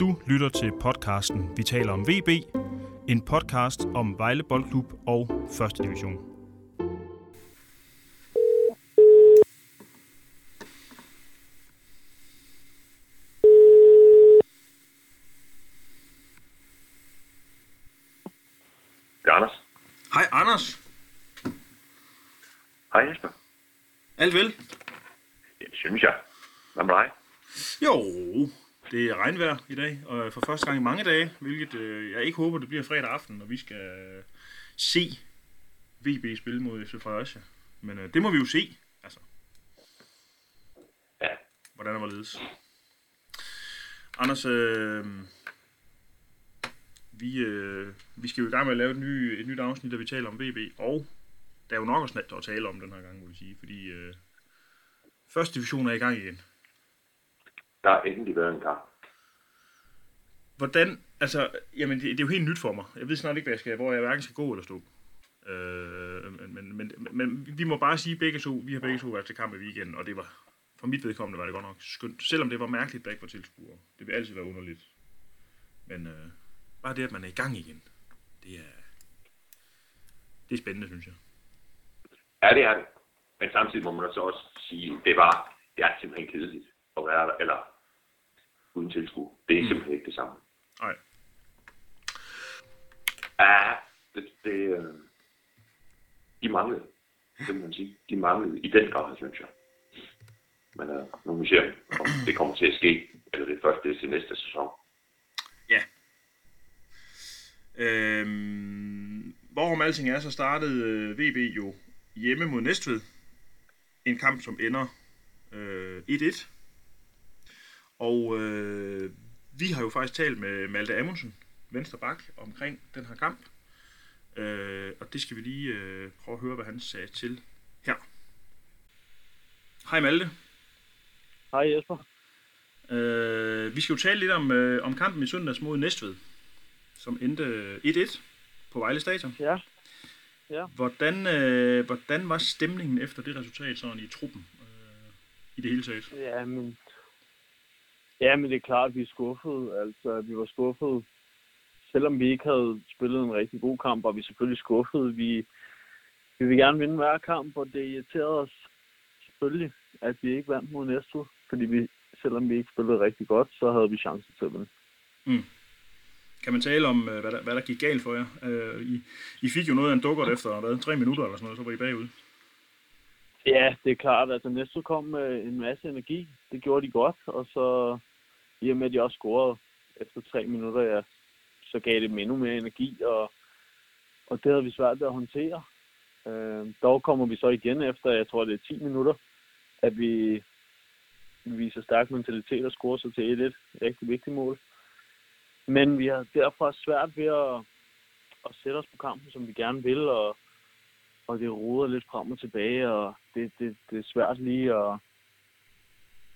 Du lytter til podcasten Vi taler om VB, en podcast om Vejle Boldklub og 1. division. Det er Anders. Hej Anders. Hej Jesper. Alt vel? Ja, det synes jeg. Hvad med dig? Jo, det er regnvejr i dag, og for første gang i mange dage, hvilket øh, jeg ikke håber, det bliver fredag aften, når vi skal øh, se VB spille mod FC Fredericia. Men øh, det må vi jo se, altså, Ja, hvordan det var ledes. Anders, øh, vi, øh, vi skal jo i gang med at lave et, ny, et nyt afsnit, der vi taler om VB, og der er jo nok snak- at tale om den her gang, må vi sige, fordi øh, første division er i gang igen. Der har endelig været en kamp. Hvordan, altså, jamen det, det er jo helt nyt for mig. Jeg ved snart ikke, hvad jeg skal, hvor jeg hverken skal gå eller stå. Øh, men, men, men, men, vi må bare sige begge to, vi har begge to været til kamp i weekenden, og det var, for mit vedkommende var det godt nok skønt. Selvom det var mærkeligt, der ikke var tilskuere. Det vil altid være underligt. Men øh, bare det, at man er i gang igen, det er, det er spændende, synes jeg. Ja, det er det. Men samtidig må man så også sige, det var, det er simpelthen kedeligt at være der, eller uden tilskuer. Det er Mm. simpelthen ikke det samme. Nej. Ja, det, det øh, de manglede, det må man sige. De manglede i den grad, synes jeg. Men øh, nu må vi se, om det kommer til at ske, eller det først det er til næste sæson. Ja. Øhm, hvorom alting er, så startede øh, VB jo hjemme mod Næstved. En kamp, som ender øh, 1-1. Og øh, vi har jo faktisk talt med Malte Amundsen, venstre bak, omkring den her kamp. Øh, og det skal vi lige øh, prøve at høre, hvad han sagde til her. Hej Malte. Hej Jesper. Øh, vi skal jo tale lidt om, øh, om kampen i søndags mod Næstved, som endte 1-1 på Vejle Stadion. Ja. Ja. Hvordan, øh, hvordan var stemningen efter det resultat sådan i truppen øh, i det hele taget? Ja, men, ja, men det er klart, at vi er skuffede. Altså, vi var skuffede. Selvom vi ikke havde spillet en rigtig god kamp, var vi selvfølgelig skuffede. Vi, vi vil gerne vinde hver kamp, og det irriterede os selvfølgelig, at vi ikke vandt mod Næstved. Fordi vi, selvom vi ikke spillede rigtig godt, så havde vi chancen til at vinde. Mm. Kan man tale om, øh, hvad der, hvad der gik galt for jer? Øh, I, I fik jo noget af en dukkert efter hvad, tre minutter eller sådan noget, så var I bagud. Ja, det er klart. Altså, Næstved kom med en masse energi. Det gjorde de godt, og så i og med, at de også scorede efter tre minutter, ja, så gav det dem endnu mere energi, og, og det havde vi svært ved at håndtere. Øh, dog kommer vi så igen efter, jeg tror, det er 10 minutter, at vi, vi viser stærk mentalitet og scorer sig til 1-1. Rigtig vigtigt mål. Men vi har derfor svært ved at, at sætte os på kampen, som vi gerne vil, og, og det roder lidt frem og tilbage, og det, det, det er svært lige at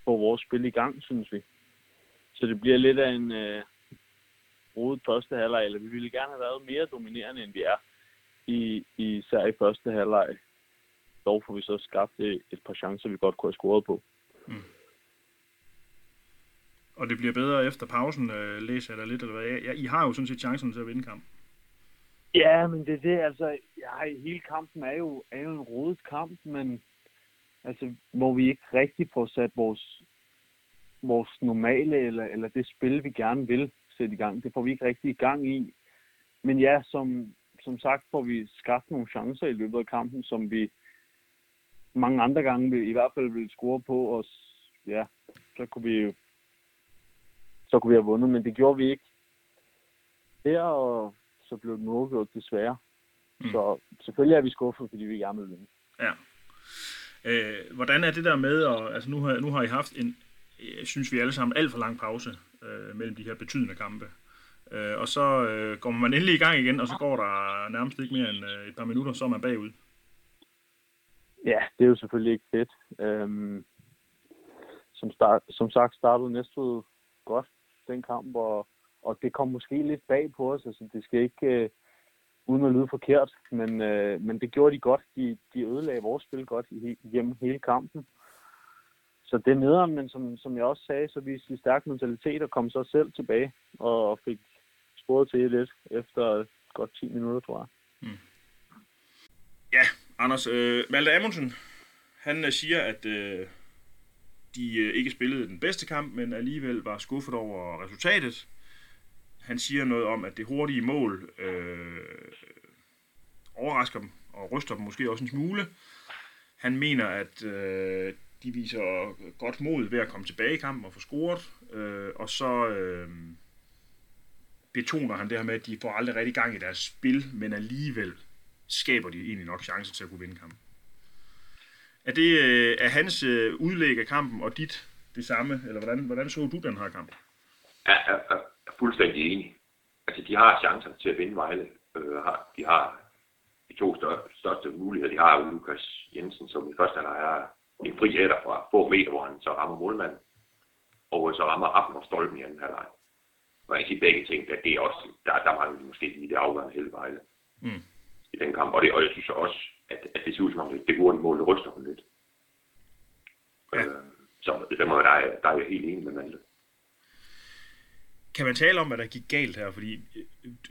få vores spil i gang, synes vi. Så det bliver lidt af en øh, rodet første halvleg, eller vi ville gerne have været mere dominerende, end vi er, i, i især i første halvleg. Dog får vi så skabt øh, et, par chancer, vi godt kunne have scoret på. Mm. Og det bliver bedre efter pausen, øh, læser jeg da lidt, eller hvad? Ja, I har jo sådan set chancen til at vinde kampen. Ja, men det er det, altså, ja, hele kampen er jo, er jo en rodet kamp, men altså, hvor vi ikke rigtig får sat vores, vores normale, eller, eller det spil, vi gerne vil sætte i gang. Det får vi ikke rigtig i gang i. Men ja, som, som sagt får vi skabt nogle chancer i løbet af kampen, som vi mange andre gange vil, i hvert fald vil score på, og ja, så kunne vi jo så kunne vi have vundet, men det gjorde vi ikke. Her, og så blev den uafgjort desværre. Mm. Så selvfølgelig er vi skuffet, fordi vi gerne vil vinde. Ja. Øh, hvordan er det der med, at, altså nu har, nu har I haft en, synes vi alle sammen, alt for lang pause øh, mellem de her betydende kampe. Øh, og så øh, går man endelig i gang igen, og så går der nærmest ikke mere end øh, et par minutter, så er man bagud. Ja, det er jo selvfølgelig ikke fedt. Øhm, som, start, som sagt startede Næstved godt den kamp, og, og det kom måske lidt bag på os. Altså, det skal ikke, øh, uden at lyde forkert, men, øh, men det gjorde de godt. De, de ødelagde vores spil godt i, igennem hele kampen. så det er nederen, men som, som jeg også sagde, så viste vi stærk mentalitet og kom så selv tilbage og fik sporet til lidt efter godt 10 minutter, tror jeg. Mm. Ja, Anders, øh, Malte Amundsen, han øh, siger, at øh, de øh, ikke spillede den bedste kamp, men alligevel var skuffet over resultatet. Han siger noget om, at det hurtige mål øh, overrasker dem og ryster dem måske også en smule. Han mener, at øh, de viser godt mod ved at komme tilbage i kampen og få scoret. Øh, og så øh, betoner han det her med, at de får aldrig rigtig gang i deres spil, men alligevel skaber de egentlig nok chancer til at kunne vinde kampen. Er det øh, er hans øh, udlæg af kampen og dit det samme, eller hvordan, hvordan så du den her kamp? Ja, ja, er, fuldstændig enig. Altså, de har chancer til at vinde Vejle. Øh, de har de to største, muligheder. De har Lukas Jensen, som i første halvleg er en fri hætter fra få meter, hvor han så rammer målmanden. Og så rammer og stolpen i anden halvleg. Og jeg kan sige begge ting, at det er også, der, der mangler de måske lige det afgørende hele Vejle Mm. i den kamp. Og, det, og jeg synes også, at, at det ser ud som om, det, det hurtige mål, det ryster dem lidt. Ja. Øh, så det må, der, er, der er jeg helt enig med Malte. Kan man tale om, hvad der gik galt her? Fordi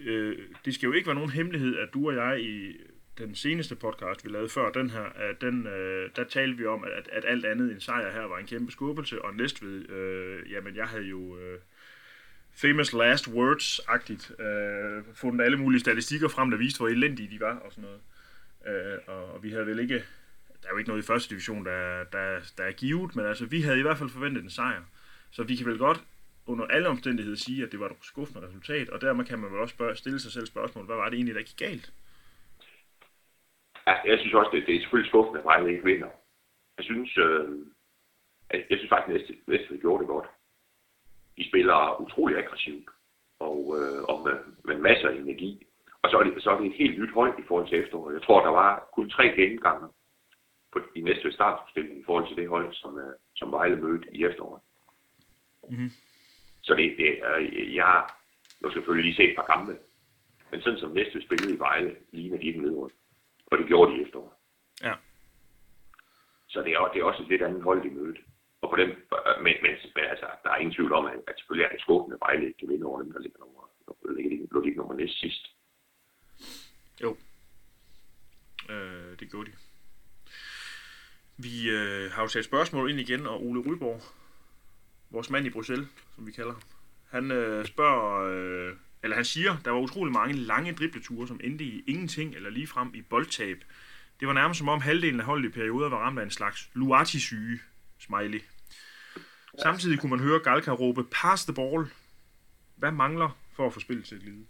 øh, øh, det skal jo ikke være nogen hemmelighed, at du og jeg i den seneste podcast, vi lavede før den her, at den, øh, der talte vi om, at, at alt andet end sejr her var en kæmpe skubbelse, og Næstved, øh, jamen jeg havde jo øh, famous last words-agtigt øh, fundet alle mulige statistikker frem, der viste, hvor elendige de var og sådan noget. Øh, og, og vi havde vel ikke, der er jo ikke noget i første division, der, der, der er givet, men altså vi havde i hvert fald forventet en sejr. Så vi kan vel godt under alle omstændigheder sige, at det var et skuffende resultat, og dermed kan man vel også spørge, stille sig selv spørgsmål, hvad var det egentlig, der gik galt? Ja, jeg synes også, det, det er selvfølgelig skuffende, at Vejle ikke vinder. Jeg synes, øh, at, jeg synes faktisk, at Næstved gjorde det godt. De spiller utrolig aggressivt, og, øh, og med, med masser af energi. Og så er, det, så er det et helt nyt hold i forhold til efteråret. Jeg tror, der var kun tre gennemgange på, i næste startopstilling i forhold til det hold, som, øh, som Vejle mødte i efteråret. Mhm. Så det, det er, jeg har nu selvfølgelig lige set et par kampe, men sådan som næste spillede i Vejle, ligner de ikke nedrundt. Og det gjorde de efteråret. Ja. Så det er, det er også et lidt andet hold, de mødte. Og på dem, men, men, men altså, der er ingen tvivl om, at, at selvfølgelig er det skuffende, at Vejle kan vinde over dem, der ligger nummer, der ligger, ikke nummer næst sidst. Jo. Øh, det gjorde de. Vi øh, har jo sat spørgsmål ind igen, og Ole Ryborg, vores mand i Bruxelles, som vi kalder ham, han øh, spørger, øh, eller han siger, der var utrolig mange lange dribleture, som endte i ingenting eller lige frem i boldtab. Det var nærmest som om halvdelen af holdet i perioder var ramt af en slags Luati-syge, smiley. Samtidig kunne man høre Galka råbe, pass the ball. Hvad mangler for at få spillet til at glide?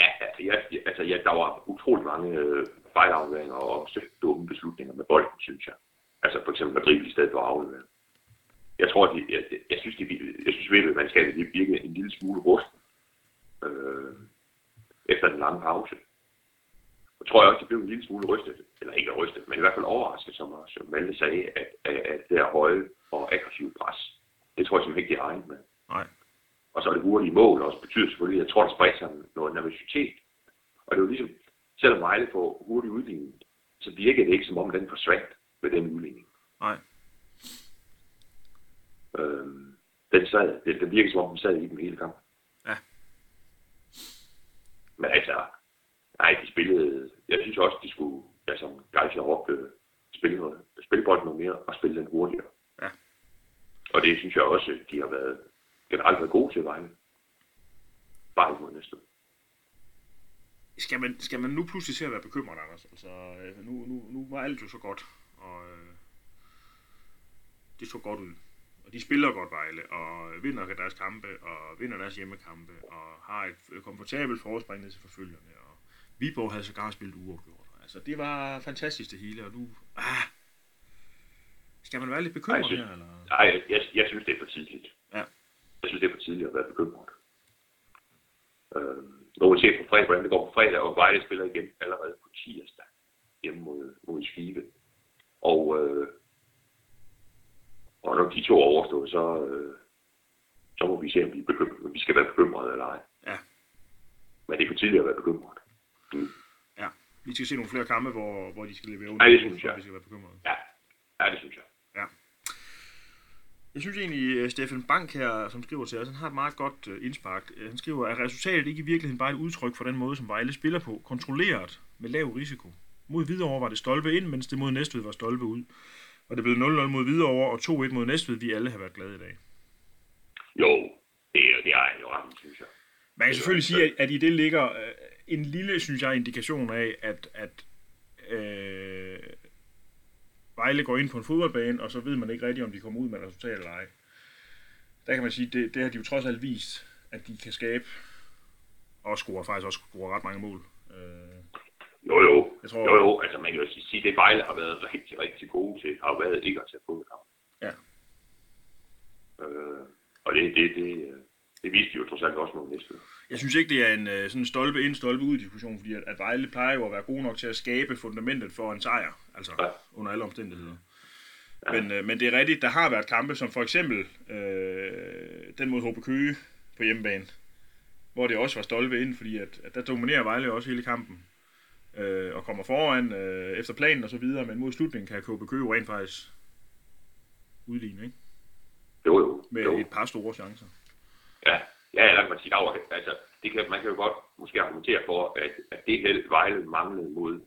Ja, altså, jeg, altså jeg, der var utrolig mange øh, fejlafleveringer og dumme beslutninger med bolden, synes jeg. Altså for eksempel at drible i stedet for at aflevere. Jeg tror, de, jeg, jeg, synes, de, jeg synes virkelig, at man skal virke en lille smule rust øh, efter den lange pause. Jeg tror jeg også, det blev en lille smule rystet, eller ikke rystet, men i hvert fald overrasket, som, som Malte sagde, at, at, at det er høje og aggressive pres. Det tror jeg simpelthen ikke, de regnet med. Nej. Og så er det hurtige mål også betyder selvfølgelig, jeg tror, der spredt sig noget nervøsitet. Og det er jo ligesom, selvom Vejle får hurtig udligning, så virker det ikke som om, den forsvandt ved den udligning. Nej. Øhm, den, sad, det, det virker som om, den sad i den hele kamp. Ja. Men altså, nej, de spillede, jeg synes også, de skulle, ja, som Geisler råbte, spille, noget, spille bolden noget mere og spille den hurtigere. Ja. Og det synes jeg også, de har været generelt været gode til Vejle. Bare ikke mod næste. skal man, skal man nu pludselig se at være bekymret, Anders? Altså, øh, nu, nu, nu var alt jo så godt, og øh, det så godt ud. Og de spiller godt Vejle, og vinder deres kampe, og vinder deres hjemmekampe, og har et komfortabelt forspring ned til forfølgerne. Og Viborg havde sågar spillet uafgjort. Altså, det var fantastisk det hele, og nu... Ah, skal man være lidt bekymret Nej, jeg synes- her, eller? Nej, jeg, jeg, jeg synes, det er for tidligt. Ja. Jeg synes, det er for tidligt at være bekymret. Øh, må vi se på fredag, hvordan det går på fredag, og Vejle spiller igen allerede på tirsdag hjemme mod, mod Skive. Og, øh, og når de to er overstået, så, øh, så må vi se, om vi, er bekymret, om vi skal være bekymrede eller ej. Ja. Men det er for tidligt at være bekymret. Mm. Ja, vi skal se nogle flere kampe, hvor, hvor de skal levere Ej, det synes jeg. vi skal være bekymrede. Ja. Ja, det synes jeg. Jeg synes egentlig, at Steffen Bank her, som skriver til os, han har et meget godt øh, indspark. Øh, Han skriver, at resultatet ikke i virkeligheden bare et udtryk for den måde, som Vejle spiller på. Kontrolleret med lav risiko. Mod Hvidovre var det stolpe ind, mens det mod Næstved var stolpe ud. Og det blev 0-0 mod Hvidovre og 2-1 mod Næstved. Vi alle har været glade i dag. Jo, det, er- det er jo ramt, synes jeg. Man kan selvfølgelig sige, at, at i det ligger øh, en lille, synes jeg, indikation af, at, at øh, Vejle går ind på en fodboldbane, og så ved man ikke rigtigt, om de kommer ud med et resultat eller ej. Der kan man sige, det, det har de jo trods alt vist, at de kan skabe og score, faktisk også score ret mange mål. Øh. Jeg tror- jo, jo. Altså, man kan jo sige, at det Vejle har været rigtig, rigtig gode til, har været ikke at tage fodboldkamp. Ja. Øh, og det, det, det, det viste de jo trods alt også mod næste. jeg synes ikke, det er en øh, sådan stolpe ind, stolpe ud diskussion, fordi at, at Vejle plejer jo at være gode nok til at skabe fundamentet for en sejr, altså Ja. under alle omstændigheder. Ja. Men, øh, men det er rigtigt, der har været kampe, som for eksempel øh, den mod HB Køge på hjemmebane, hvor det også var stolpe ind, fordi at, at der dominerer Vejle også hele kampen, øh, og kommer foran øh, efter planen og så videre, men mod slutningen kan Køge jo rent faktisk udligne, ikke? Jo, jo. Med jo. et par store chancer. Ja, ja, eller man sige, altså, det kan, man kan jo godt måske argumentere for, at, at det held Vejle manglede mod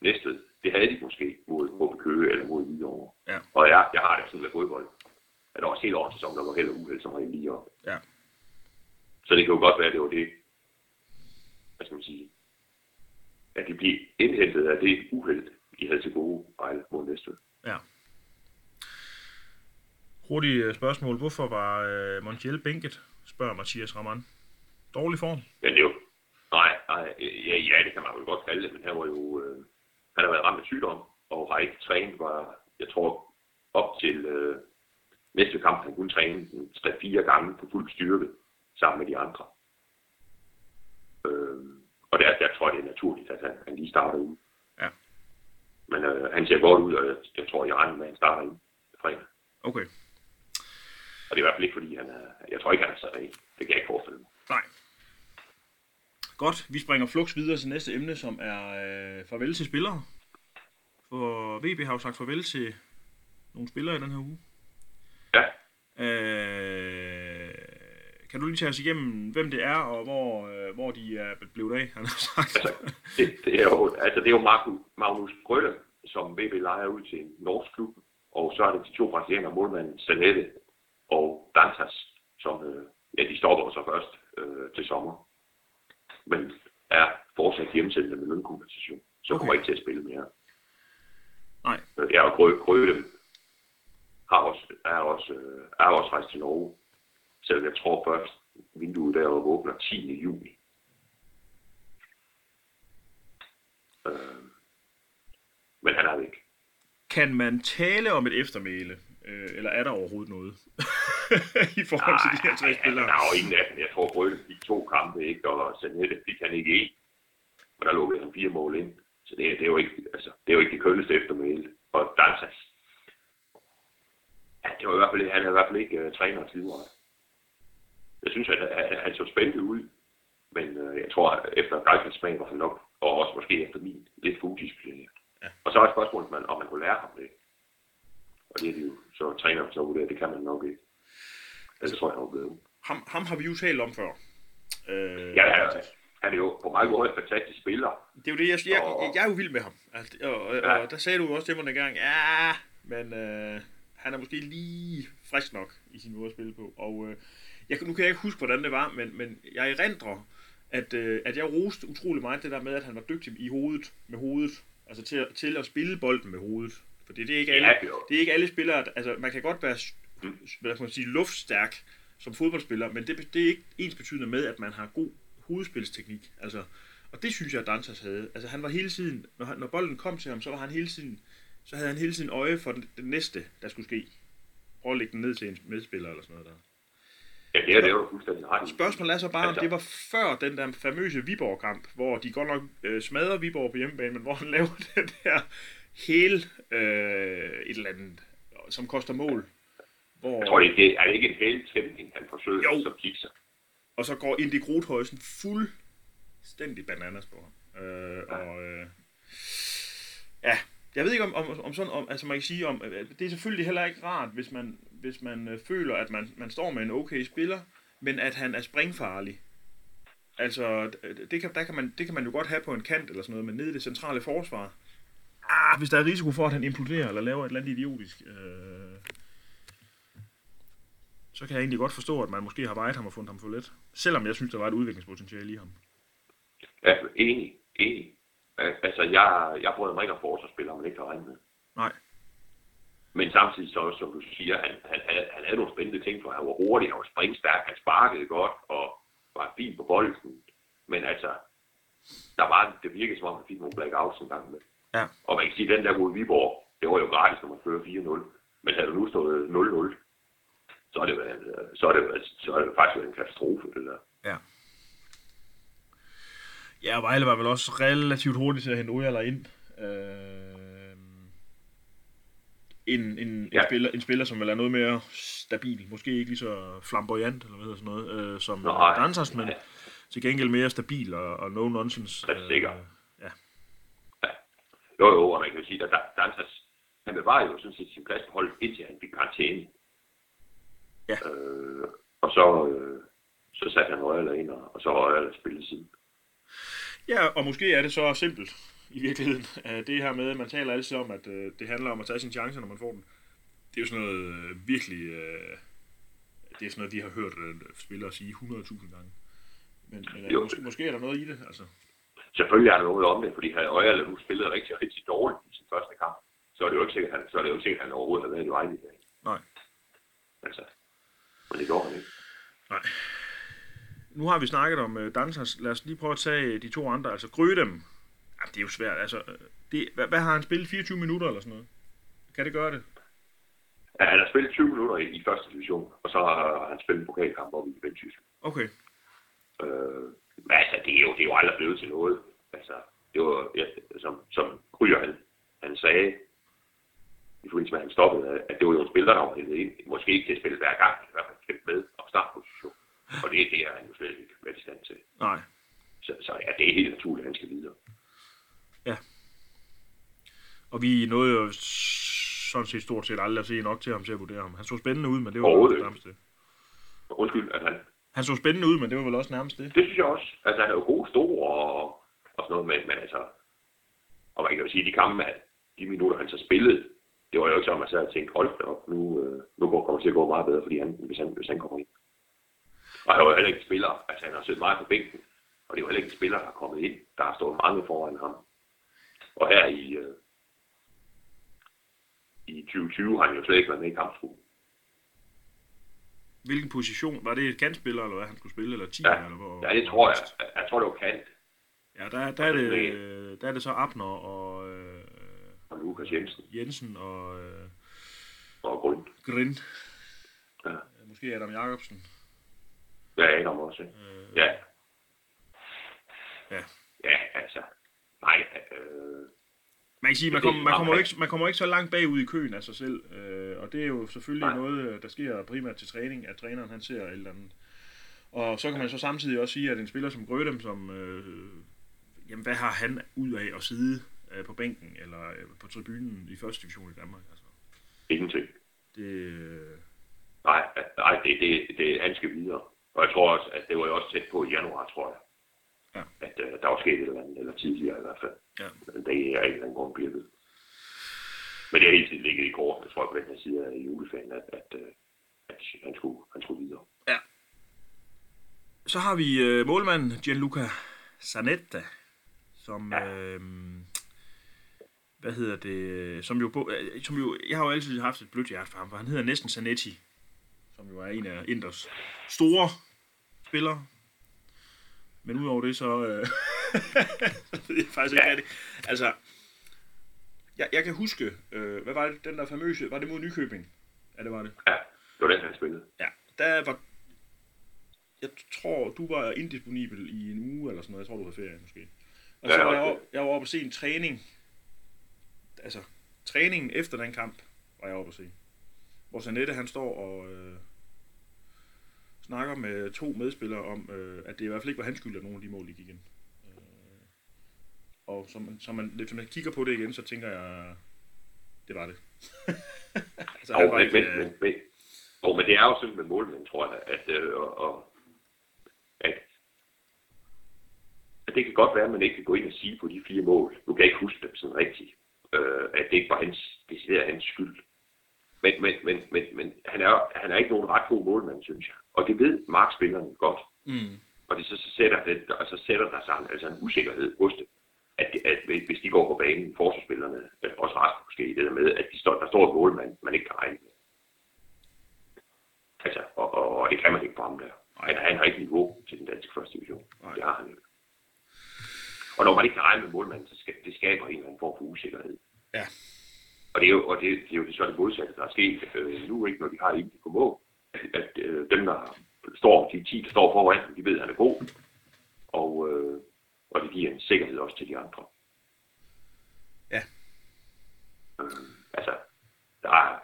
Næstved, det havde de måske mod HB Køge eller mod Hvidovre. Ja. Og jeg, jeg har det sådan med fodbold, at der også hele året sæson, der var held og uheld som regel lige op. Ja. Så det kan jo godt være, at det var det, hvad skal man sige, at de blev indhentet af det uheld, de havde til gode Vejle mod Næstved. Ja. Hurtigt øh, spørgsmål. Hvorfor var øh, Montiel bænket? Spørger Mathias Raman. Dårlig form? Men det jo, nej, nej, ja, ja, det kan man jo godt kalde det, men han var jo, øh, han har været ramt af sygdom, og har ikke trænet, var, jeg tror, op til øh, næste kamp, han kunne træne 3-4 gange på fuld styrke, sammen med de andre. Og der, der tror jeg, det er naturligt, at han, han lige starter ud. Ja. Men øh, han ser godt ud, og jeg, jeg tror, jeg regner med, at han starter ind fredag. Okay. Og det er i hvert fald ikke, fordi han er, jeg tror ikke, han er sat af. Det kan jeg ikke forestille mig. Nej. Godt, vi springer flux videre til næste emne, som er øh, farvel til spillere. For VB har jo sagt farvel til nogle spillere i den her uge. Ja, Øh, kan du lige tage os igennem, hvem det er, og hvor, øh, hvor de er blevet af, han har sagt? Altså, det, det, er jo, altså, det er jo Markus, Magnus Grøtte, som VB leger ud til en norsk klub. Og så er det de to brasilianere, målmanden Sanette og Dantas, som øh, ja, de stopper så først øh, til sommer. Men er fortsat hjemsendte med lønkompensation. Så Okay. kommer ikke til at spille mere. Nej. Øh, Ja, og Grø, Grøtte har også, er, også, øh, er også rejst til Norge. Selvom jeg tror først, vinduet deroppe åbner 10. juni. Øh, men han er væk. Kan man tale om et eftermæle, øh, eller er der overhovedet noget i forhold til de her tre spillere? Der er jo ingen af dem. Jeg tror, Grønne fik to kampe, ikke? og Sanette fik han ikke en. Og der lukkede han fire mål ind. Så det, er- det, er jo ikke, altså, det er jo ikke det kønneste eftermæle. Og Dantas, ja, det var i hvert fald, han er i hvert fald ikke uh, træner tidligere. Jeg synes, at han, han så spændende ud. Men uh, jeg tror, at efter Geisels smag var han nok, og også måske efter min, lidt for udisciplineret. Ja. Og så er spørgsmålet, man, om man kunne lære ham det. Og det er det jo, så træner så vurderer, det kan man nok ikke. Det tror jeg, han var. Ham, ham har vi jo talt om før. Øh, Ja, ja, han er jo på mange måder en fantastisk spiller. Det er jo det, jeg, jeg, Og- jeg er jo vild med ham. Altså, og, og, Ja. og der sagde du også til mig en gang, ja, men øh, han er måske lige frisk nok i sin måde at spille på. Og øh, jeg, kan- nu kan jeg ikke huske, hvordan det var, men, men jeg erindrer, at, øh, at jeg roste utrolig meget det der med, at han var dygtig i hovedet, med hovedet. Altså til, til at spille bolden med hovedet. For det, er ikke alle, Ja, det er ikke alle spillere, altså man kan godt være Mm. hvad skal man sige, luftstærk som fodboldspiller, men det, det er ikke ens betydende med, at man har god hovedspilsteknik. Altså, og det synes jeg, at Dantas havde. Altså han var hele tiden, når, han, når bolden kom til ham, så var han hele tiden, så havde han hele tiden øje for den, den næste, der skulle ske. Prøv at lægge den ned til en medspiller eller sådan noget der. Ja, det er det er jo fuldstændig ret. Spørgsmålet er så bare, om Altså- det var før den der famøse Viborg-kamp, hvor de godt nok øh, smadrer Viborg på hjemmebane, men hvor han laver den der hele øh, et eller andet, som koster mål. Hvor, Jeg tror, det, det er det ikke en hel tæmning, han forsøger Jo. som kigger. Og så går Indy Grothøjsen fuldstændig bananas på ham. Øh, og øh, ja, jeg ved ikke om, om, om sådan, om, altså man kan sige om, øh, øh, det er selvfølgelig heller ikke rart, hvis man, hvis man øh, føler, at man, man står med en okay spiller, men at han er springfarlig. Altså, det- øh, det kan, der kan man, det kan man jo godt have på en kant eller sådan noget, men nede i det centrale forsvar, ah, hvis der er risiko for, at han imploderer eller laver et eller andet idiotisk, øh, så kan jeg egentlig godt forstå, at man måske har vejet ham og fundet ham for let. Selvom jeg synes, der var et udviklingspotentiale i ham. Ja, enig, enig. Al- Altså, jeg, jeg bryder mig ikke om forsvarsspillere, man ikke kan regne med. Nej. Men samtidig, så, som du siger, han, han, han, han havde nogle spændende ting, for han var hurtig, han var springstærk, han sparkede godt, og var fin på bolden. Men altså, der var, det virkede som om, han fik nogle blackouts en gang med. Ja. Og man kan sige, at den der mod Viborg, det var jo gratis, når man fører 4-0. Men havde du nu stået 0-0, så er det, så er det, så er det faktisk en katastrofe, det der. Ja. Ja, Vejle var vel også relativt hurtigt til at hente Ojala ind. Øh, en, en, Ja. en, spiller, en spiller, som vel er noget mere stabil. Måske ikke lige så flamboyant, eller hvad hedder sådan noget, øh, som Nej. Dansers, men Nej. til gengæld mere stabil og, og no nonsense. Rigtig sikker. ja. Jo, jo, og man kan jo sige, at der, han bevarede jo sådan set sin plads på holdet, indtil han fik karantæne. Ja. Øh, og så, øh, så satte han Røgler ind, og, og så Røgler spillet siden. Ja, og måske er det så simpelt i virkeligheden. Øh, Det her med, at man taler altid om, at øh, det handler om at tage sine chancer, når man får den. Det er jo sådan noget øh, virkelig... Det er sådan noget, vi har hørt spillere sige 100.000 gange. Men, men Jo. måske, måske er der noget i det, altså. Selvfølgelig er der noget om det, fordi havde Røgler nu spillet rigtig, rigtig dårligt i sin første kamp, så er det jo ikke sikkert, han, så er det jo ikke sikkert, at han overhovedet har været i Vejle. Nej. Altså, men det går han ikke. Nej. Nu har vi snakket om uh, Dansers. Lad os lige prøve at tage de to andre. Altså Grødem. Ja, det er jo svært. Altså, øh, det, hvad, hvad har han spillet? 24 minutter eller sådan noget? Kan det gøre det? Ja, han har spillet 20 minutter i, i første division, og så har han spillet en pokalkamp op i Vendsyssel. Okay. Øh, men altså, det er, jo, det er jo aldrig blevet til noget. Altså, det var, ja, som, som Kryer, han, han sagde, i forbindelse med, at han stoppede, at det var jo en spiller, der var hentet ind. Måske ikke til at spille hver gang, men i hvert fald kæmpe med og startposition. Og det, det er han jo slet ikke været i stand til. Nej. Så, så ja, det er helt naturligt, at han skal videre. Og vi nåede jo sådan set stort set aldrig at se nok til ham til at vurdere ham. Han så spændende ud, men det var også nærmest det. Undskyld, at han, Han så spændende ud, men det var vel også nærmest det. det synes jeg også. Altså, han er jo god stor og, og sådan noget, men, men altså, og man kan jo sige, de kampe, at de minutter, han så spillede, det var jo ikke så, at man sad og tænkte, hold op, nu, øh, nu går, kommer det til at gå meget bedre, fordi han, hvis, han, hvis han kommer ind. Og han var heller ikke en spiller, altså han har siddet meget på bænken, og det er jo heller ikke en spiller, der er kommet ind, der har stået mange foran ham. Og her i, øh, i 2020 har han jo slet ikke været med i kamptruppen. Hvilken position? Var det et kantspiller, eller hvad han skulle spille? Eller 10? Ja, eller hvor, ja, det tror jeg. Jeg tror, det var kant Ja, der, der, er, det, der er det så Abner og øh, og Lukas Jensen Jensen og øh, og Grund. Grind. Ja. Måske Adam Jacobsen. Aner mig også. Øh, Ja. Ja. Ja, altså. Nej, øh, Man kan sige, man, er kom, man, kommer ikke, man kommer ikke så langt bagud i køen af sig selv, øh, og det er jo selvfølgelig Nej. noget, øh, der sker primært til træning, at træneren han ser et eller andet. Og så kan man så samtidig også sige, at en spiller som Grødem, som, øh, jamen hvad har han ud af at sidde øh, på bænken eller øh, på tribunen i første division i Danmark? Altså, ingenting. det, øh, Nej, nej det, det, det, han skal videre. Og jeg tror også, at det var jo også tæt på i januar, tror jeg. Ja. At øh, der var sket et eller andet, eller tidligere i hvert fald. ja. Men det er ikke en grund birket. Men det er hele tiden ligget i kort, jeg tror på den her side af juleferien, at, at, øh, at han, skulle, han skulle videre. Så har vi øh, målmanden Gianluca Zanetta, som, Ja. øh, hvad hedder det, som jo, øh, som jo, jeg har jo altid haft et blødt hjerte for ham, for han hedder næsten Zanetti, som jo er en af Inders store spillere. Men udover det, så, øh, ved jeg faktisk ikke Ja. rigtigt. Altså, jeg, jeg kan huske, øh, hvad var det, den der famøse, var det mod Nykøbing? Ja, det var det. Ja, det var den, han spillede. Ja, der var... Jeg tror, du var indisponibel i en uge eller sådan noget. Jeg tror, du havde ferie måske. Og Ja, så var jeg, oppe, jeg var oppe at se en træning. Altså, træningen efter den kamp var jeg oppe at se. Hvor Sanette, han står og øh, snakker med to medspillere om, øh, at det i hvert fald ikke var hans skyld, at nogle af de mål, de gik ind. Øh, og man, så man, hvis man kigger på det igen, så tænker jeg, det var det. altså, jo, men, men, men, men, jo, men det er jo sådan med målmænd, tror jeg, at, øh, og, og, at, at det kan godt være, at man ikke kan gå ind og sige på de fire mål. Nu kan jeg ikke huske dem sådan rigtigt. Øh, at det ikke var hans, decideret hans skyld. Men, men, men, men, men han, er, han er ikke nogen ret god målmand, synes jeg. Og det ved markspillerne godt. Mm. Og det så, så, sætter det, og så sætter der sig altså en usikkerhed hos det. At, at, hvis de går på banen, forsvarsspillerne, øh, også resten måske, det der med, at de står, der står et målmand, man ikke kan regne med. Altså, og, og, og, det kan man ikke på ham der. Han, han har ikke niveau til den danske første division. Nej. Det har han ikke. Og når man ikke kan regne med målmanden, så skal, det skaber en eller anden form for usikkerhed. Ja. Og det er jo, og det, det er jo så det modsatte, der er sket øh, nu, ikke, når de har en på mål. At, øh, dem, der står, de 10, der står foran, de ved, at han er god. Og, øh, og det giver en sikkerhed også til de andre. Ja. Øh, altså, der er,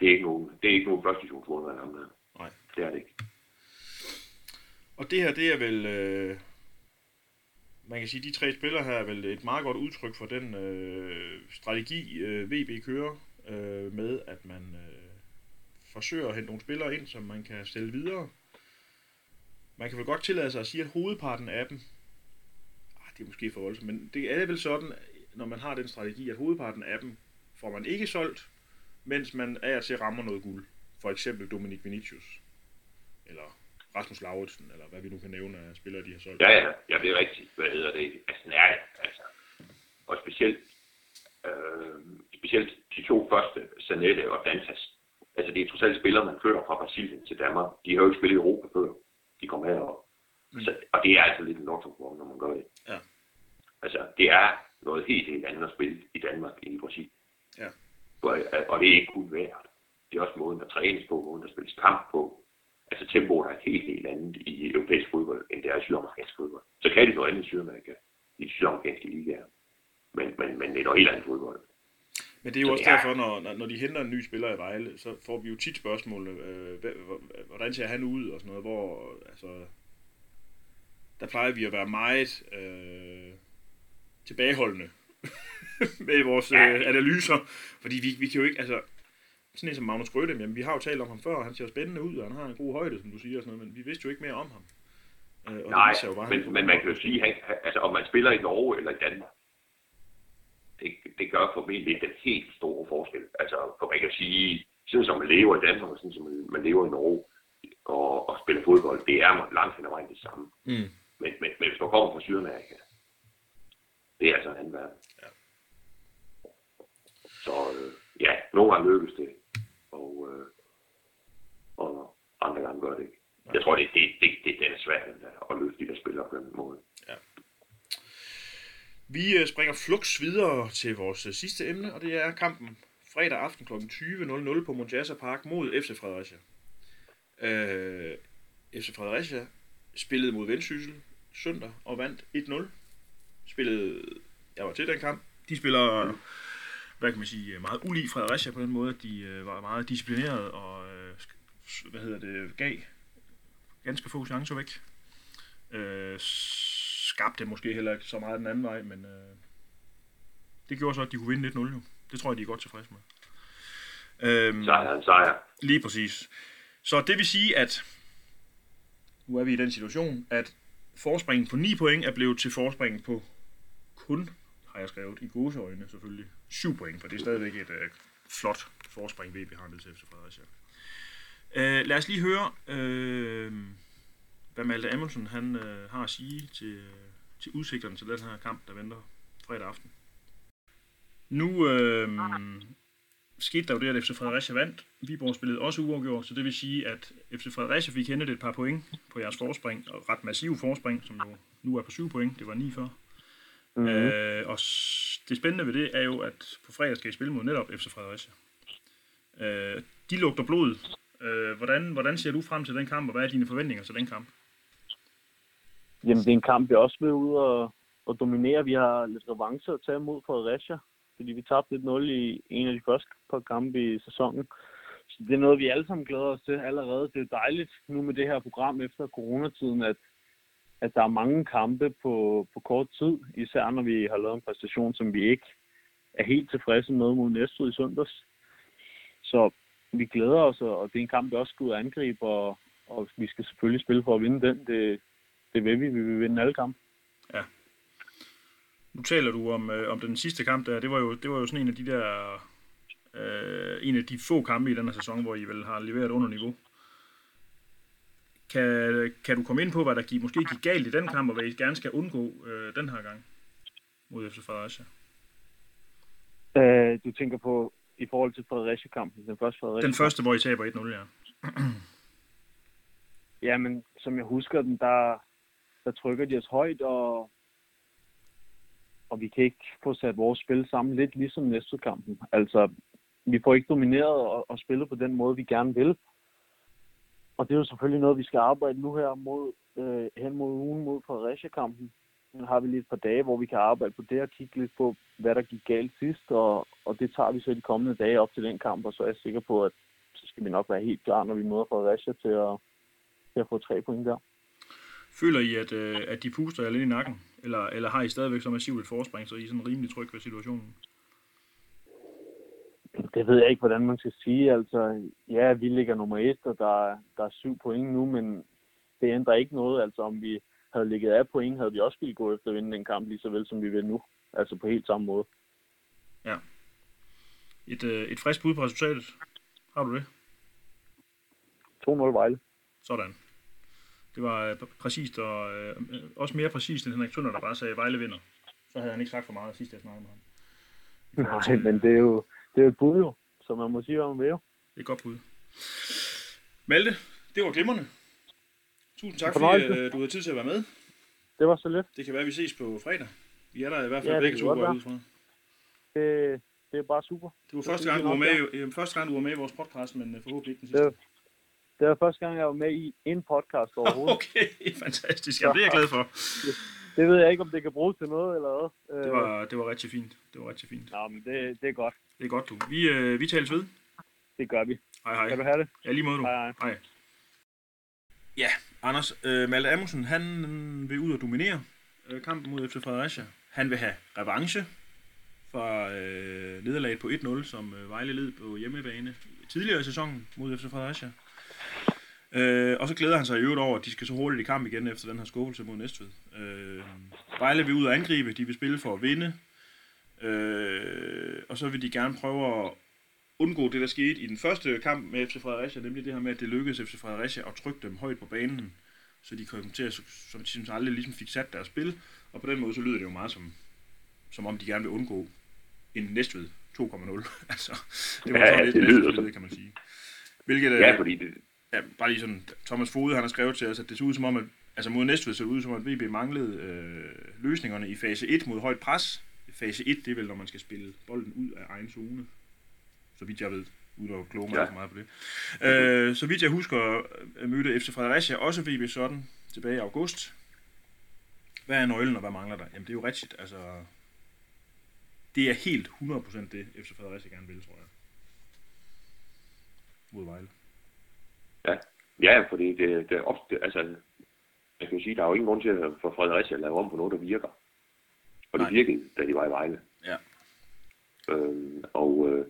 det er ikke nogen, det er ikke nogen første divisionsmål, ham der. Nej. Det er det ikke. Og det her, det er vel, øh, man kan sige, de tre spillere her er vel et meget godt udtryk for den øh, strategi, øh, VB kører øh, med, at man øh, forsøger at hente nogle spillere ind, som man kan stille videre. Man kan vel godt tillade sig at sige, at hovedparten af dem, ah, det er måske for voldsomt, men det er vel sådan, når man har den strategi, at hovedparten af dem får man ikke solgt, mens man er til rammer noget guld. For eksempel Dominik Vinicius. Eller Rasmus Lauritsen, eller hvad vi nu kan nævne af spillere, de har solgt. Ja, ja, ja det er rigtigt. Hvad hedder det? Altså, nej, altså. Og specielt, øh, specielt de to første, Sanette og Dantas. Altså, det er trods alt spillere, man fører fra Brasilien til Danmark. De har jo ikke spillet i Europa før. De kom herop. Mm. Så, og det er altså lidt en lotto når man gør det. Ja. Altså, det er noget helt, helt andet at spille i Danmark end i Brasilien. Ja. Og, og det er ikke kun værd. Det er også måden, der trænes på, måden, der spilles kamp på. Altså tempoet er helt, helt andet i europæisk fodbold, end det er i sydamerikansk fodbold. Så kan det noget andet i Sydamerika, i de sydamerikanske ligaer. Men, men, men det er noget helt andet fodbold. Men det er jo så også derfor, når, når de henter en ny spiller i Vejle, så får vi jo tit spørgsmål, øh, hvordan ser han ud og sådan noget, hvor, altså, der plejer vi at være meget øh, tilbageholdende med vores øh, analyser, fordi vi, vi kan jo ikke, altså, sådan en som Magnus Grødem, jamen vi har jo talt om ham før, og han ser spændende ud, og han har en god højde, som du siger, og sådan noget, men vi vidste jo ikke mere om ham. Øh, og Nej, det jo bare, men, men man kan jo sige, at altså, om man spiller i Norge eller i Danmark, det, det gør formentlig den helt store forskel. Altså, for man kan sige, sådan som man lever i Danmark, og sådan som man lever i Norge, og, og spiller fodbold, det er langt hen ad vejen det samme. Mm. Men, men, men hvis du kommer fra Sydamerika, det er altså en anden verden. Ja. Så øh, ja, nogle gange lykkes det, og, øh, og andre gange gør det ikke. Jeg tror, det, det, det, det, det er svært at løse de der spillere på den måde. Ja. Vi øh, springer flux videre til vores øh, sidste emne, og det er kampen fredag aften kl. 20.00 på Monjasa Park mod FC Fredericia. Øh, FC Fredericia spillede mod Vendsyssel søndag og vandt 1-0. Spillede, jeg var til den kamp. De spiller, hvad kan man sige, meget ulig Fredericia på den måde, at de var meget disciplineret og, hvad hedder det, gav ganske få chancer væk. Øh, skabte måske heller ikke så meget den anden vej, men øh, det gjorde så, at de kunne vinde 1-0 jo. Det tror jeg, de er godt tilfredse med. Øhm, sejr, sejr. Lige præcis. Så det vil sige, at nu er vi i den situation, at forspringen på 9 point er blevet til forspringen på kun, har jeg skrevet, i gåseøjne selvfølgelig, 7 point, for det er stadigvæk et øh, flot forspring, VB har ned til FC Fredericia. Øh, lad os lige høre, øh, hvad Malte Amundsen han, øh, har at sige til, øh, til udsigterne til den her kamp, der venter fredag aften. Nu øh, skete der jo det, at FC Fredericia vandt. Viborg spillede også uafgjort, så det vil sige, at FC Fredericia fik hentet et par point på jeres forspring, og ret massiv forspring, som jo nu er på 7 point. Det var 9 før. Mm-hmm. Øh, og det spændende ved det er jo, at på fredag skal I spille mod netop FC Fredericia. Øh, de lugter blod. Øh, hvordan, hvordan ser du frem til den kamp, og hvad er dine forventninger til den kamp? Jamen, det er en kamp, vi også vil ud og, og dominere. Vi har lidt revanche at tage mod Fredericia, fordi vi tabte 1-0 i en af de første par kampe i sæsonen. Så det er noget, vi alle sammen glæder os til allerede. Det er dejligt nu med det her program efter coronatiden, at, at der er mange kampe på, på kort tid, især når vi har lavet en præstation, som vi ikke er helt tilfredse med mod Næstved i søndags. Så vi glæder os, og det er en kamp, vi også skal ud og angribe, og, og vi skal selvfølgelig spille for at vinde den. Det, det vil vi. Vi vil vinde alle kampe. Ja. Nu taler du om, øh, om den sidste kamp der. Det var jo, det var jo sådan en af de der... Øh, en af de få kampe i den her sæson, hvor I vel har leveret under niveau. Kan, kan du komme ind på, hvad der gik, måske gik galt i den kamp, og hvad I gerne skal undgå øh, den her gang mod FC Fredericia? Øh, du tænker på i forhold til Fredericia-kampen, den første Fredericia Den første, hvor I taber 1-0, ja. Ja, men som jeg husker den, der, der trykker de os højt, og, og vi kan ikke få sat vores spil sammen lidt ligesom næste kampen. Altså, vi får ikke domineret og, og spillet på den måde, vi gerne vil. Og det er jo selvfølgelig noget, vi skal arbejde nu her mod, øh, hen mod ugen mod Fredericia-kampen. Nu har vi lige et par dage, hvor vi kan arbejde på det og kigge lidt på, hvad der gik galt sidst, og, og det tager vi så de kommende dage op til den kamp, og så er jeg sikker på, at så skal vi nok være helt klar, når vi møder Fredericia til at, til at få tre point der. Føler I, at, øh, at de puster jer lidt i nakken? Eller, eller har I stadigvæk så massivt et forspring, så I er sådan rimelig tryg ved situationen? Det ved jeg ikke, hvordan man skal sige. Altså, ja, vi ligger nummer et, og der, der er syv point nu, men det ændrer ikke noget. Altså, om vi havde ligget af point, havde vi også ville gå efter at vinde den kamp, lige så vel som vi vil nu. Altså på helt samme måde. Ja. Et, øh, et frisk bud på resultatet. Har du det? 2-0 Vejle. Sådan. Det var øh, præcist, og øh, også mere præcist end Henrik Tønder, der bare sagde, Vejle vinder. Så havde han ikke sagt for meget sidst, jeg snakkede med ham. Nej, men det er jo, det er et bud jo, som man må sige, hvad man vil jo. Det er et godt bud. Malte, det var glimrende. Tusind tak, fordi øh, du havde tid til at være med. Det var så lidt. Det kan være, at vi ses på fredag. Vi er der i hvert fald Ja, det begge to, ud fra. Det, det er bare super. Det var Det første gang, du var med, i- første gang, du var med i vores podcast, men øh, forhåbentlig ikke den Det, sidste. er- det var første gang, jeg var med i en podcast overhovedet. Okay, fantastisk. Jamen, det er jeg glad for. Det ved jeg ikke, om det kan bruges til noget eller hvad. Det var, det var rigtig fint. Det var rigtig fint. Nå, men det, det er godt. Det er godt, du. Vi, øh, vi tales ved. Det gør vi. Hej, hej. Kan du have det? Ja, lige måde du. Hej, hej. hej. Ja, Anders, øh, Malte Amundsen, han vil ud og dominere øh, kampen mod FC Fredericia. Han vil have revanche fra øh, nederlaget på 1-0, som øh, Vejle led på hjemmebane tidligere i sæsonen mod FC Fredericia. Øh, og så glæder han sig i øvrigt over, at de skal så hurtigt i kamp igen efter den her skuffelse mod Næstved. Øh, Vejle vil ud og angribe, de vil spille for at vinde. Øh, og så vil de gerne prøve at undgå det, der skete i den første kamp med FC Fredericia, nemlig det her med, at det lykkedes FC Fredericia at trykke dem højt på banen, så de kom til at, som de synes aldrig ligesom fik sat deres spil, og på den måde så lyder det jo meget som, som om de gerne vil undgå en Næstved 2,0. altså, det var Ja, sådan lidt det lyder som- kan man sige. Hvilket, øh, Ja, fordi det, ja, bare lige sådan, Thomas Fode, han har skrevet til os, at det så ud som om, at altså mod Næstved så det ud som om, at VB manglede øh, løsningerne i fase 1 mod højt pres. Fase 1, det er vel, når man skal spille bolden ud af egen zone. Så vidt jeg ved, uden at kloge mig Ja. så meget på det. Øh, så vidt jeg husker, øh, mødte FC Fredericia også VB sådan tilbage i august. Hvad er nøglen, og hvad mangler der? Jamen, det er jo rigtigt. Altså, det er helt 100% det, FC Fredericia gerne vil, tror jeg. Mod Vejle. ja, ja, fordi det, det er ofte, altså, jeg kan sige, der er jo ingen grund til at for Fredericia at lave om på noget, der virker. Og det Nej. virkede, da de var i Vejle. Ja. Øh, og, øh,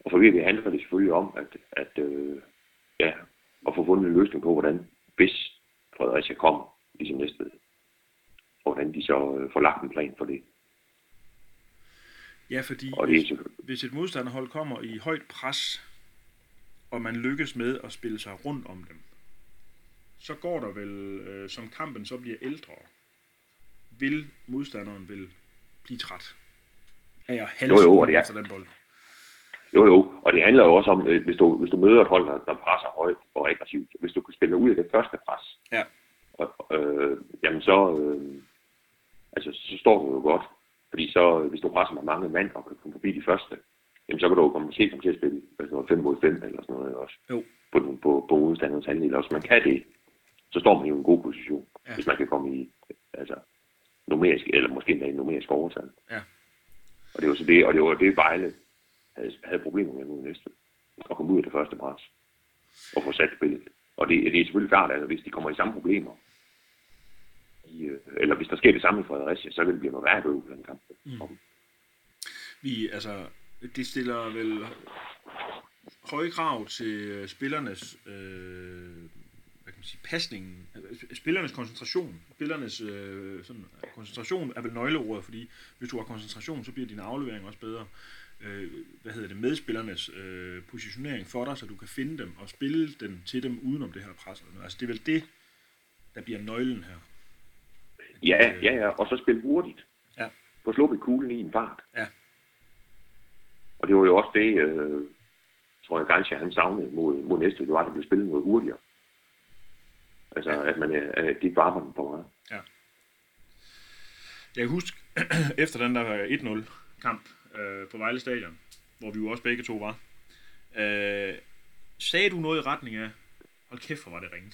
og for virkelig handler det selvfølgelig om, at, at øh, ja, at få fundet en løsning på, hvordan, hvis Fredericia kommer, ligesom næste ved, og hvordan de så øh, får lagt en plan for det. Ja, fordi Og det hvis, selvfølgelig, hvis et modstanderhold kommer i højt pres, og man lykkes med at spille sig rundt om dem, så går der vel, øh, som kampen så bliver ældre, vil modstanderen vil blive træt af at halse Jo, jo, og det er- den bold. jo jo, og det handler jo også om, øh, hvis du, hvis du møder et hold, der, der presser højt og aggressivt, hvis du kan spille ud af det første pres, Ja. og, øh, jamen så, øh, altså, så står du jo godt. Fordi så, øh, hvis du presser med mange mand og kan komme forbi de første, jamen så kan du jo komme, måske komme til at spille altså noget 5 mod 5 eller sådan noget også. Jo. På, den- på, på modstanderens halvdel også. Man kan det, så står man jo i en god position, ja. hvis man kan komme i, altså, numerisk, eller måske endda i numerisk overtal. Ja. Og det var så det, og det var det, Vejle havde, havde problemer med nu næste. At komme ud af det første pres. Og få sat spillet. Og det, det er selvfølgelig klart, at hvis de kommer i samme problemer, i, øh, eller hvis der sker det samme i Fredericia, så vil det blive noget værd bøvl, den kamp. Mm. Vi, altså, det stiller vel høje krav til øh, spillernes øh, man sige, pasning, øh, spillernes koncentration. Spillernes øh, sådan, koncentration er vel nøgleordet, fordi hvis du har koncentration, så bliver din aflevering også bedre. Øh, hvad hedder det, medspillernes øh, positionering for dig, så du kan finde dem og spille den til dem udenom det her pres. Altså det er vel det, der bliver nøglen her. Ja, ja, ja, og så spille hurtigt. Ja. Få sluppet kuglen i en fart. Ja. Og det var jo også det, øh, tror jeg, Gansja han savnede mod, mod næste, det var, at der blev spillet noget hurtigere. Altså, ja. at man øh, at var på for meget. Jeg kan huske, efter den der 1-0-kamp øh, på Vejle Stadion, hvor vi jo også begge to var, øh, sagde du noget i retning af, hold kæft, hvor var det ringe.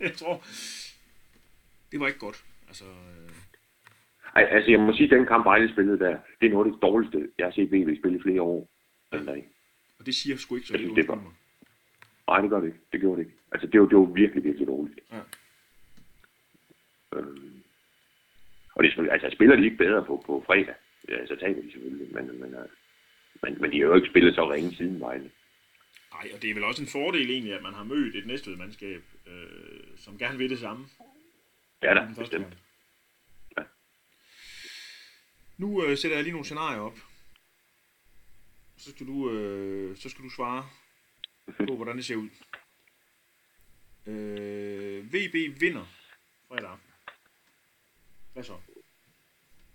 jeg tror, det var ikke godt. Altså, øh, Ej, altså, jeg må sige, at den kamp, Vejle spillede der, det er noget af det dårligste, jeg har set VB spille i flere år. Den dag. og det siger sgu ikke så Jeg lidt synes, det var-. Nej, det gør det ikke. Det gjorde det ikke. Altså, det var, det var virkelig, virkelig dårligt. Ja. Øhm, og det er altså, spiller de ikke bedre på, på fredag, ja, så taber de selvfølgelig. Men, men, øh, men, men de har jo ikke spillet så ringe siden Vejle. Nej, og det er vel også en fordel egentlig, at man har mødt et næstvedmandskab, øh, som gerne vil det samme. Ja da, bestemt. Ja. Nu øh, sætter jeg lige nogle scenarier op. Så skal du, øh, så skal du svare på, hvordan det ser ud. Øh, VB vinder fredag aften. Hvad så?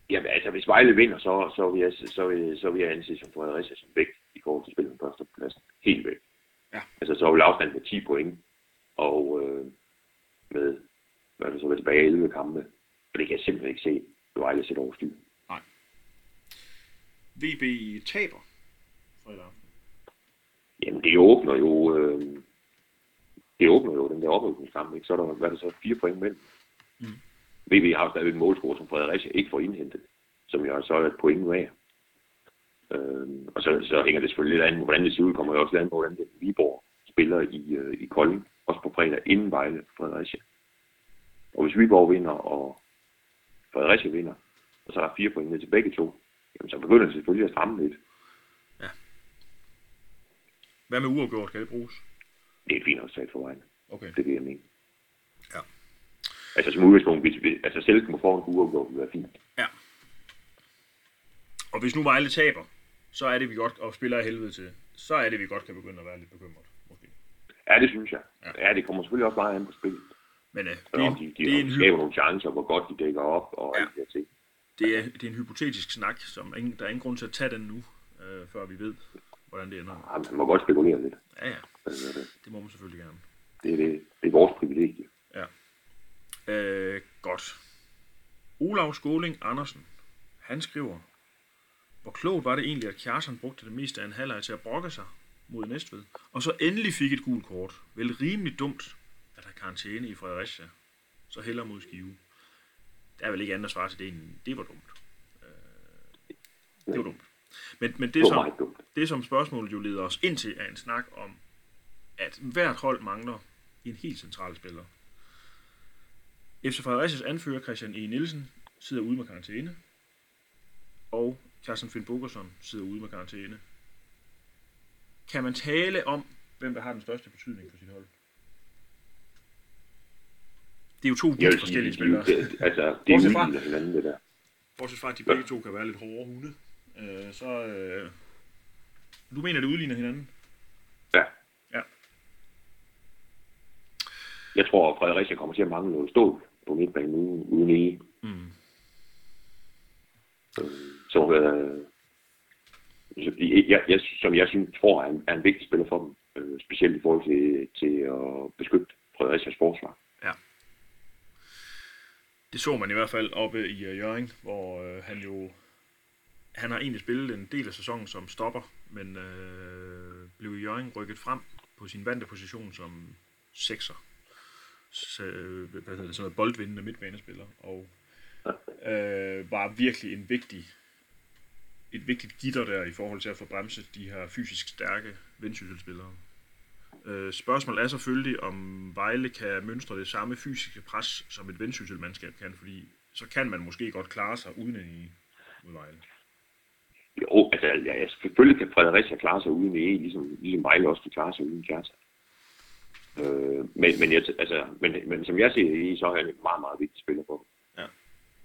Jamen, altså, hvis Vejle vinder, så, så, vil jeg, så, vil, så vil jeg anse som Fredericia som væk i forhold til spillet på førstepladsen. Helt væk. Ja. Altså, så vil afstanden med 10 point, og øh, med, hvad er det så, være tilbage 11 kampe. Og det kan jeg simpelthen ikke se, Vejle sætter over styr. VB taber fredag aften. Jamen, det åbner jo, øh, det åbner jo den der oprykningskamp, ikke? Så er der, hvad er det så, fire point mellem. Mm. VB har stadigvæk en målscore, som Fredericia ikke får indhentet, som jo så er et point af. Øh, og så, så hænger det selvfølgelig lidt an, hvordan det ser ud, kommer jo også lidt an på, hvordan det Viborg spiller i, øh, i Kolding, også på fredag, inden Vejle Fredericia. Og hvis Viborg vinder, og Fredericia vinder, og så er der fire point ned til begge to, jamen så begynder det selvfølgelig at stramme lidt. Hvad med uafgjort? Skal det bruges? Det er et fint resultat for Vejle. Okay. Det vil jeg mene. Ja. Altså som udgangspunkt, hvis, hvis altså selv må få en uafgjort, vil være fint. Og hvis nu Vejle taber, så er det vi godt, og spiller af helvede til, så er det vi godt kan begynde at være lidt bekymret. Måske. Ja, det synes jeg. Ja. Ja, ja det kommer selvfølgelig også meget an på spillet. Men øh, Det er, de, de, det, er en skaber nogle chancer, hvor godt de dækker op og Ja. alle de her ting. det, er, det er en hypotetisk snak, som ingen, der er ingen grund til at tage den nu, øh, før vi ved, hvordan det ender. Ja, man må godt spekulere lidt. Ja, ja, Altså, det må man selvfølgelig gerne. Det er, det, det er vores privilegie. Øh, godt. Olav Skåling Andersen, han skriver, hvor klogt var det egentlig, at Kjarsan brugte det meste af en halvleg til at brokke sig mod Næstved, og så endelig fik et gult kort. Vel rimelig dumt, at have karantæne i Fredericia, så heller mod Skive. Der er vel ikke andet at svare til det, end det var dumt. Øh, det var dumt. Men, men det, som, det, som spørgsmålet jo leder os ind til, er en snak om, at hvert hold mangler en helt central spiller. FC Fredericias anfører Christian E. Nielsen sidder ude med karantæne, og Carsten Finn Bogerson sidder ude med karantæne. Kan man tale om, hvem der har den største betydning for sit hold? Det er jo to vidt forskellige spillere. det, altså, det er fra- hinanden, det der. Bortset fra, at de begge to kan være lidt hårde hunde. Øh, så, øh, du mener, det udligner hinanden? Ja. Ja. Jeg tror, at Fredericia kommer til at mangle noget stål på midtbanen uden, uden i. Mm. Så, øh, så jeg, jeg, som jeg synes, tror er en, er en vigtig spiller for dem. Øh, specielt i forhold til, til at beskytte Fredericias forsvar. Det så man i hvert fald oppe i uh, Jørgen, hvor øh, han jo... Han har egentlig spillet en del af sæsonen som stopper, men øh, blev i Jørgen rykket frem på sin vante position som sekser. Øh, hvad hedder det, sådan noget boldvindende midtbanespiller, og øh, var virkelig en vigtig et vigtigt gitter der i forhold til at få bremset de her fysisk stærke vendsysselspillere. Øh, spørgsmålet er selvfølgelig, om Vejle kan mønstre det samme fysiske pres, som et vendsysselmandskab kan, fordi så kan man måske godt klare sig uden en i mod Vejle. Jo, altså, ja, selvfølgelig kan Fredericia klare sig uden en, e, ligesom, ligesom Vejle også kan klare sig uden Kjærta. Øh, men, men, jeg, altså, men, men som jeg ser det, så er han en meget, meget vigtig spiller på. Ja.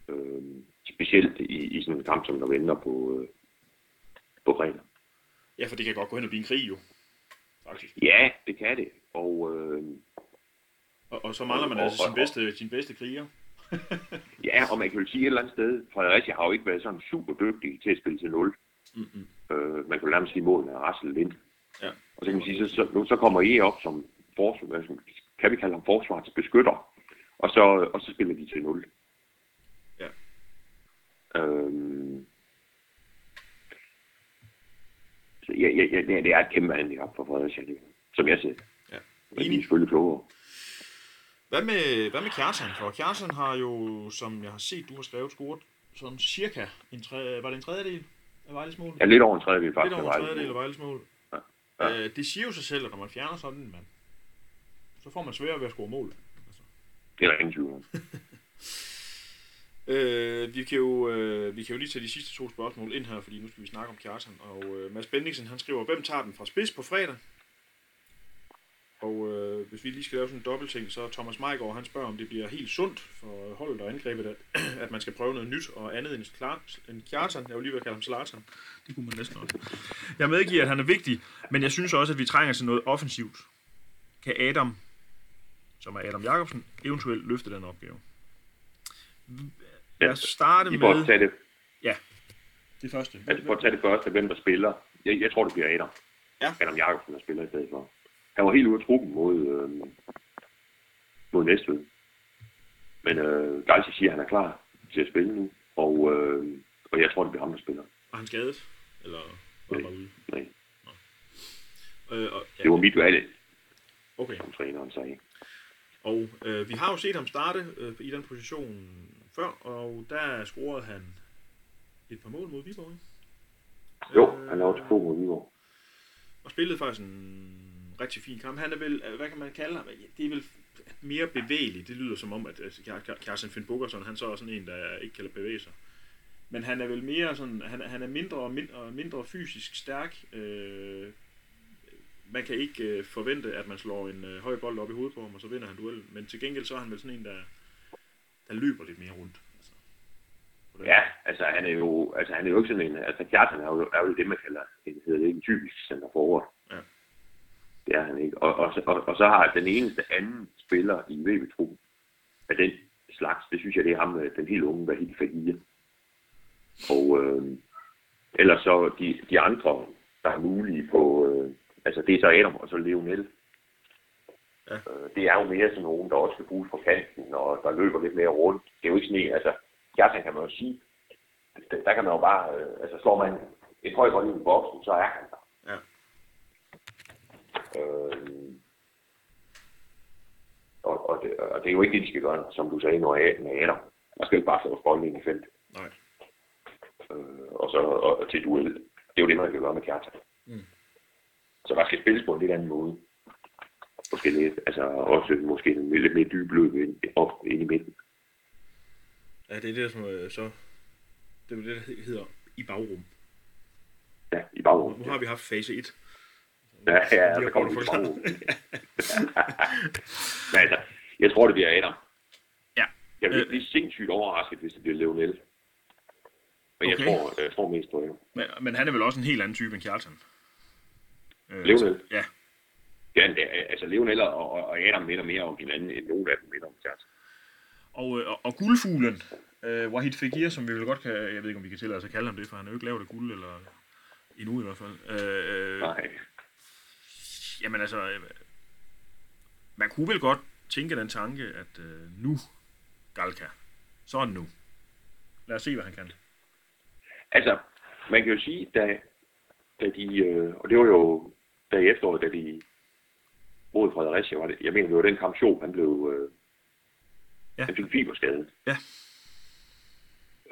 Øh, specielt i, i sådan en kamp, som der venter på, øh, på fredag. Ja, for det kan godt gå hen og blive en krig jo, faktisk. Ja, det kan det. Og øh, Og, og så mangler man Og- altså og- sin bedste, sin bedste kriger. ja, og man kan jo sige et eller andet sted, Fredericia har jo ikke været sådan super dygtig til at spille til 0. Mm-hmm. Øh, man kan jo nærmest sige målen af Rassel Lind. Ja. Og så kan man sige, så, så, nu, så kommer I op som forsvar, kan vi kalde ham forsvarets beskytter, og så, og så spiller de til 0. Ja. Øhm, så ja, ja, ja, det er et kæmpe handicap for Fredericia, som jeg ser det. Ja. Men de er selvfølgelig klogere. Hvad med, hvad med Kjartan? For Kjartan har jo, som jeg har set, du har skrevet, scoret sådan cirka en tre, var det en tredjedel af Vejles mål? Ja, lidt over en tredjedel faktisk. Lidt over en tredjedel af Vejles mål. Ja. Ja. Øh, det siger jo sig selv, at når man fjerner sådan en mand, så får man sværere ved at score mål. Altså. Det er der ingen tvivl om. Øh, vi, kan jo, øh, vi kan jo lige tage de sidste to spørgsmål ind her, fordi nu skal vi snakke om Kjartan. Og øh, Mads Bendiksen, han skriver, hvem tager den fra spids på fredag? Og øh, hvis vi lige skal lave sådan en dobbeltting, så er Thomas Meigård, han spørger, om det bliver helt sundt for holdet og angrebet, at, at man skal prøve noget nyt og andet end, klart, end Kjartan. Jeg vil lige ved at kalde ham Zlatan. Det kunne man næsten også. Jeg medgiver, at han er vigtig, men jeg synes også, at vi trænger til noget offensivt. Kan Adam, som er Adam Jacobsen, eventuelt løfte den opgave? Lad os starte I med tage det, det første. altså for at tage det første, hvem der spiller. Jeg, jeg tror, det bliver Adam. Ja. Adam Jacobsen, der spiller i stedet for. Han var helt ude af truppen mod, øh, mod Næstved. Men øh, Galsi siger, at han er klar til at spille nu. Og, øh, og jeg tror, det bliver ham, der spiller. Var han skadet? Eller var han bare ude? Nej, Øh, og, ja, det var mit valg, Okay. som træneren sagde. Og øh, vi har jo set ham starte øh, i den position før, og der scorede han et par mål mod Viborg, ikke? Jo, han er også to mod Viborg. Og spillede faktisk en rigtig fin kamp. Han er vel, øh, hvad kan man kalde ham? Det er vel mere bevægelig. Det lyder som om, at Kjær- Kjartan Finn Bukkerson, han så er sådan en, der ikke kan bevæge sig. Men han er vel mere sådan, han, han er mindre og mindre, mindre fysisk stærk. Øh, man kan ikke øh, forvente, at man slår en øh, høj bold op i hovedet på ham, og så vinder han duellen. Men til gengæld så er han vel sådan en, der, der løber lidt mere rundt. Altså, Ja, altså han er jo, altså, han er jo ikke sådan en, altså Kjartan er jo, er jo det, man kalder, en, hedder det en typisk center forward. Ja. Det er han ikke. Og, og, så- og, og, så har den eneste anden spiller i VB-truppen af den slags, det synes jeg, det er ham, øh, den helt unge, Vahid Fahir. Og øh, ellers så de, de andre, der er mulige på, øh, altså det er så Adam og så Leonel. Ja. Øh, det er jo mere sådan nogen, der også skal bruges på kanten, og der løber lidt mere rundt. Det er jo ikke sådan en, altså, Kjartan kan man jo sige, der, der kan man jo bare, øh, altså slår man et højt ind i boksen, så er han der. Ja. Øh, og, og, det, og det er jo ikke det, de skal gøre, som du sagde, når jeg med Adam. Man skal ikke bare slå bolden ind i feltet. Nej. Øh, og så og, og til duel. Det er jo det, man kan gøre med Kjartan. Mm. Så der skal spilles på en lidt anden måde. Måske lidt, altså også måske en lidt mere dyb løb ind, op ind i midten. Ja, det er det, som øh, så... Det er det, der hedder i bagrum. Ja, i bagrum. Nu har vi haft fase 1. Ja, ja, De har så kommer du i bagrum. Men altså, jeg tror, det bliver Adam. Ja. Jeg vil Øh. blive sindssygt overrasket, hvis det bliver Leonel. Men jeg, Okay. tror, jeg tror mest på Adam. Men, men han er vel også en helt anden type end Kjartan. Øh, Leonel? Ja, Ja, altså Leonel og, og- Adam minder mere om hinanden, end nogen af dem minder om Kjartan. og, øh, og, og guldfuglen, øh, Wahid Fekir, som vi vel godt kan, jeg ved ikke, om vi kan tillade os at kalde ham det, for han er jo ikke lavet af guld, eller endnu i hvert fald. Øh, Nej. jamen altså, øh, man kunne vel godt tænke den tanke, at øh, nu, Galka, så er det nu. Lad os se, hvad han kan. Altså, man kan jo sige, da, da de, øh, og det var jo da i efteråret, da de mod Fredericia, var det, jeg mener, det var den kamp, Schob, han blev, øh, Ja. han fik fiberskade. Ja.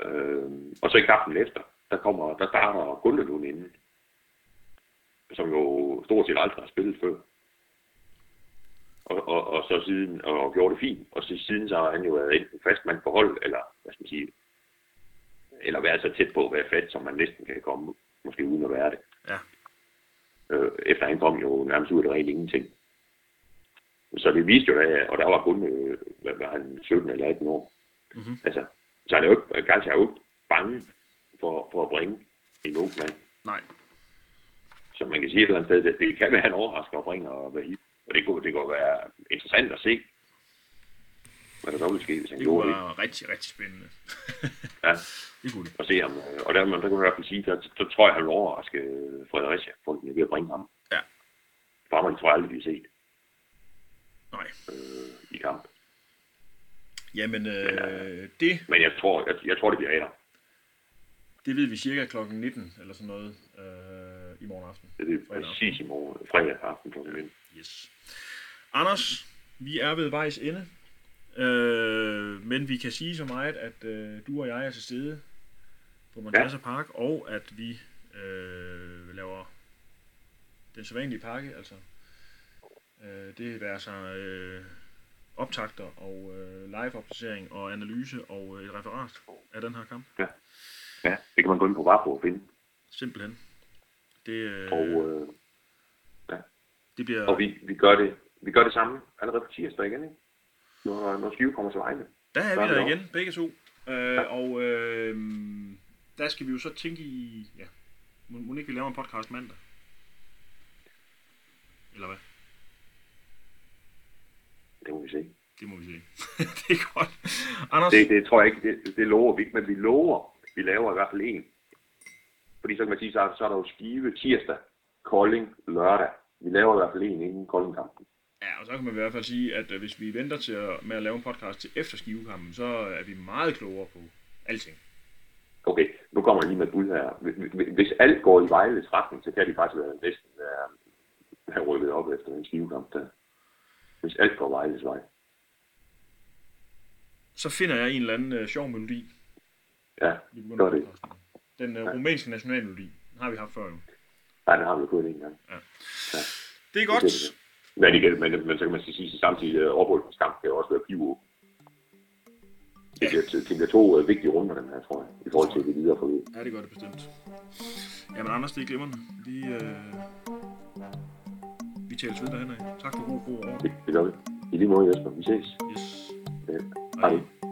Øh, og så i kampen efter, der kommer, der starter Gundelund inden, som jo stort set aldrig har spillet før. Og, og, og så siden, og, og gjorde det fint. Og så siden så har han jo været enten fast mand på hold, eller hvad skal man sige, eller været så tæt på at være fat, som man næsten kan komme, måske uden at være det. Øh, efter han kom jo nærmest ud af det rent ingenting. Så det viste jo, da, og der var kun, øh, hvad var han, 17 eller 18 år. Mhm. Altså, så er jo ikke, Gals er jo ikke bange for, for at bringe en ung mand. Nej. Så man kan sige et eller andet sted, at det kan være, at han overrasker og bringer og hvad i. Og det kunne, det kunne være interessant at se, hvad der så ville ske, hvis han Det gjorde det. være rigtig, rigtig spændende. Ja, det kunne det. og se ham. øh, Og der, man, der kan man i hvert fald sige, der, der tror jeg, han vil overraske øh, Fredericia, folk er ved at bringe ham. Ja. Ham, tror jeg aldrig, vi har set Nej. øh, i kamp. Jamen, øh, det, Men jeg tror, jeg, jeg tror det bliver Adam. det ved vi cirka klokken 19, eller sådan noget, øh, i morgen aften. Det er det præcis i morgen, fredag aften kl. 19. Yes. Anders, vi er ved vejs ende. Øh, men vi kan sige så meget, at øh, du og jeg er til stede på Montasa ja. Park, og at vi øh, laver den sædvanlige pakke, altså øh, det vil sig øh, optagter og øh, live-opdatering og analyse og øh, et referat af den her kamp. Ja, det kan man gå ind på Vafo og finde. Simpelthen. Det, øh, Og, øh, det bliver... og vi, vi, gør det, vi gør det samme allerede på tirsdag igen, ikke? Når, når Skive kommer til vejene. Der er vi der igen, begge to. Øh, og øh, der skal vi jo så tænke i... Ja, må, må ikke vi laver en podcast mandag? Eller hvad? Det må vi se. Det må vi se. det er godt. Anders, Det, det tror jeg ikke, det, det lover vi ikke, men vi lover, vi laver i hvert fald en. Fordi så kan man sige, så, er- så er der jo Skive tirsdag, Kolding lørdag. Vi laver i hvert fald en inden Kolding-kampen. Ja, og så kan man i hvert fald sige, at øh, hvis vi venter til at, med at lave en podcast til efter skivekampen, så er vi meget klogere på alting. Okay, nu kommer jeg lige med et bud her. Hvis- alt går i Vejles retning, så kan de faktisk være næsten være, have rykket op efter en skivekamp der. Hvis alt går Vejles vej. Så finder jeg en eller anden øh, sjov melodi. Ja, gør det. Den øh, rumænske nationalmelodi. Den har vi haft før jo. Nej, det har vi fået en gang. Det er godt. Det er det. Men, igen, men, men så kan man sige, at samtidig uh, oprykningskamp kan også være pivo. Det bliver, det bliver to uh, vigtige runder, den her, tror jeg, i forhold til det videre forløb. Ja, det gør det bestemt. Jamen Anders, det er glimrende. Vi, øh, vi tales ved derhen af. Tak for god og orden. Det, det gør vi. I lige måde, Jesper. Vi ses. Yes. Ja. Hej. Hej.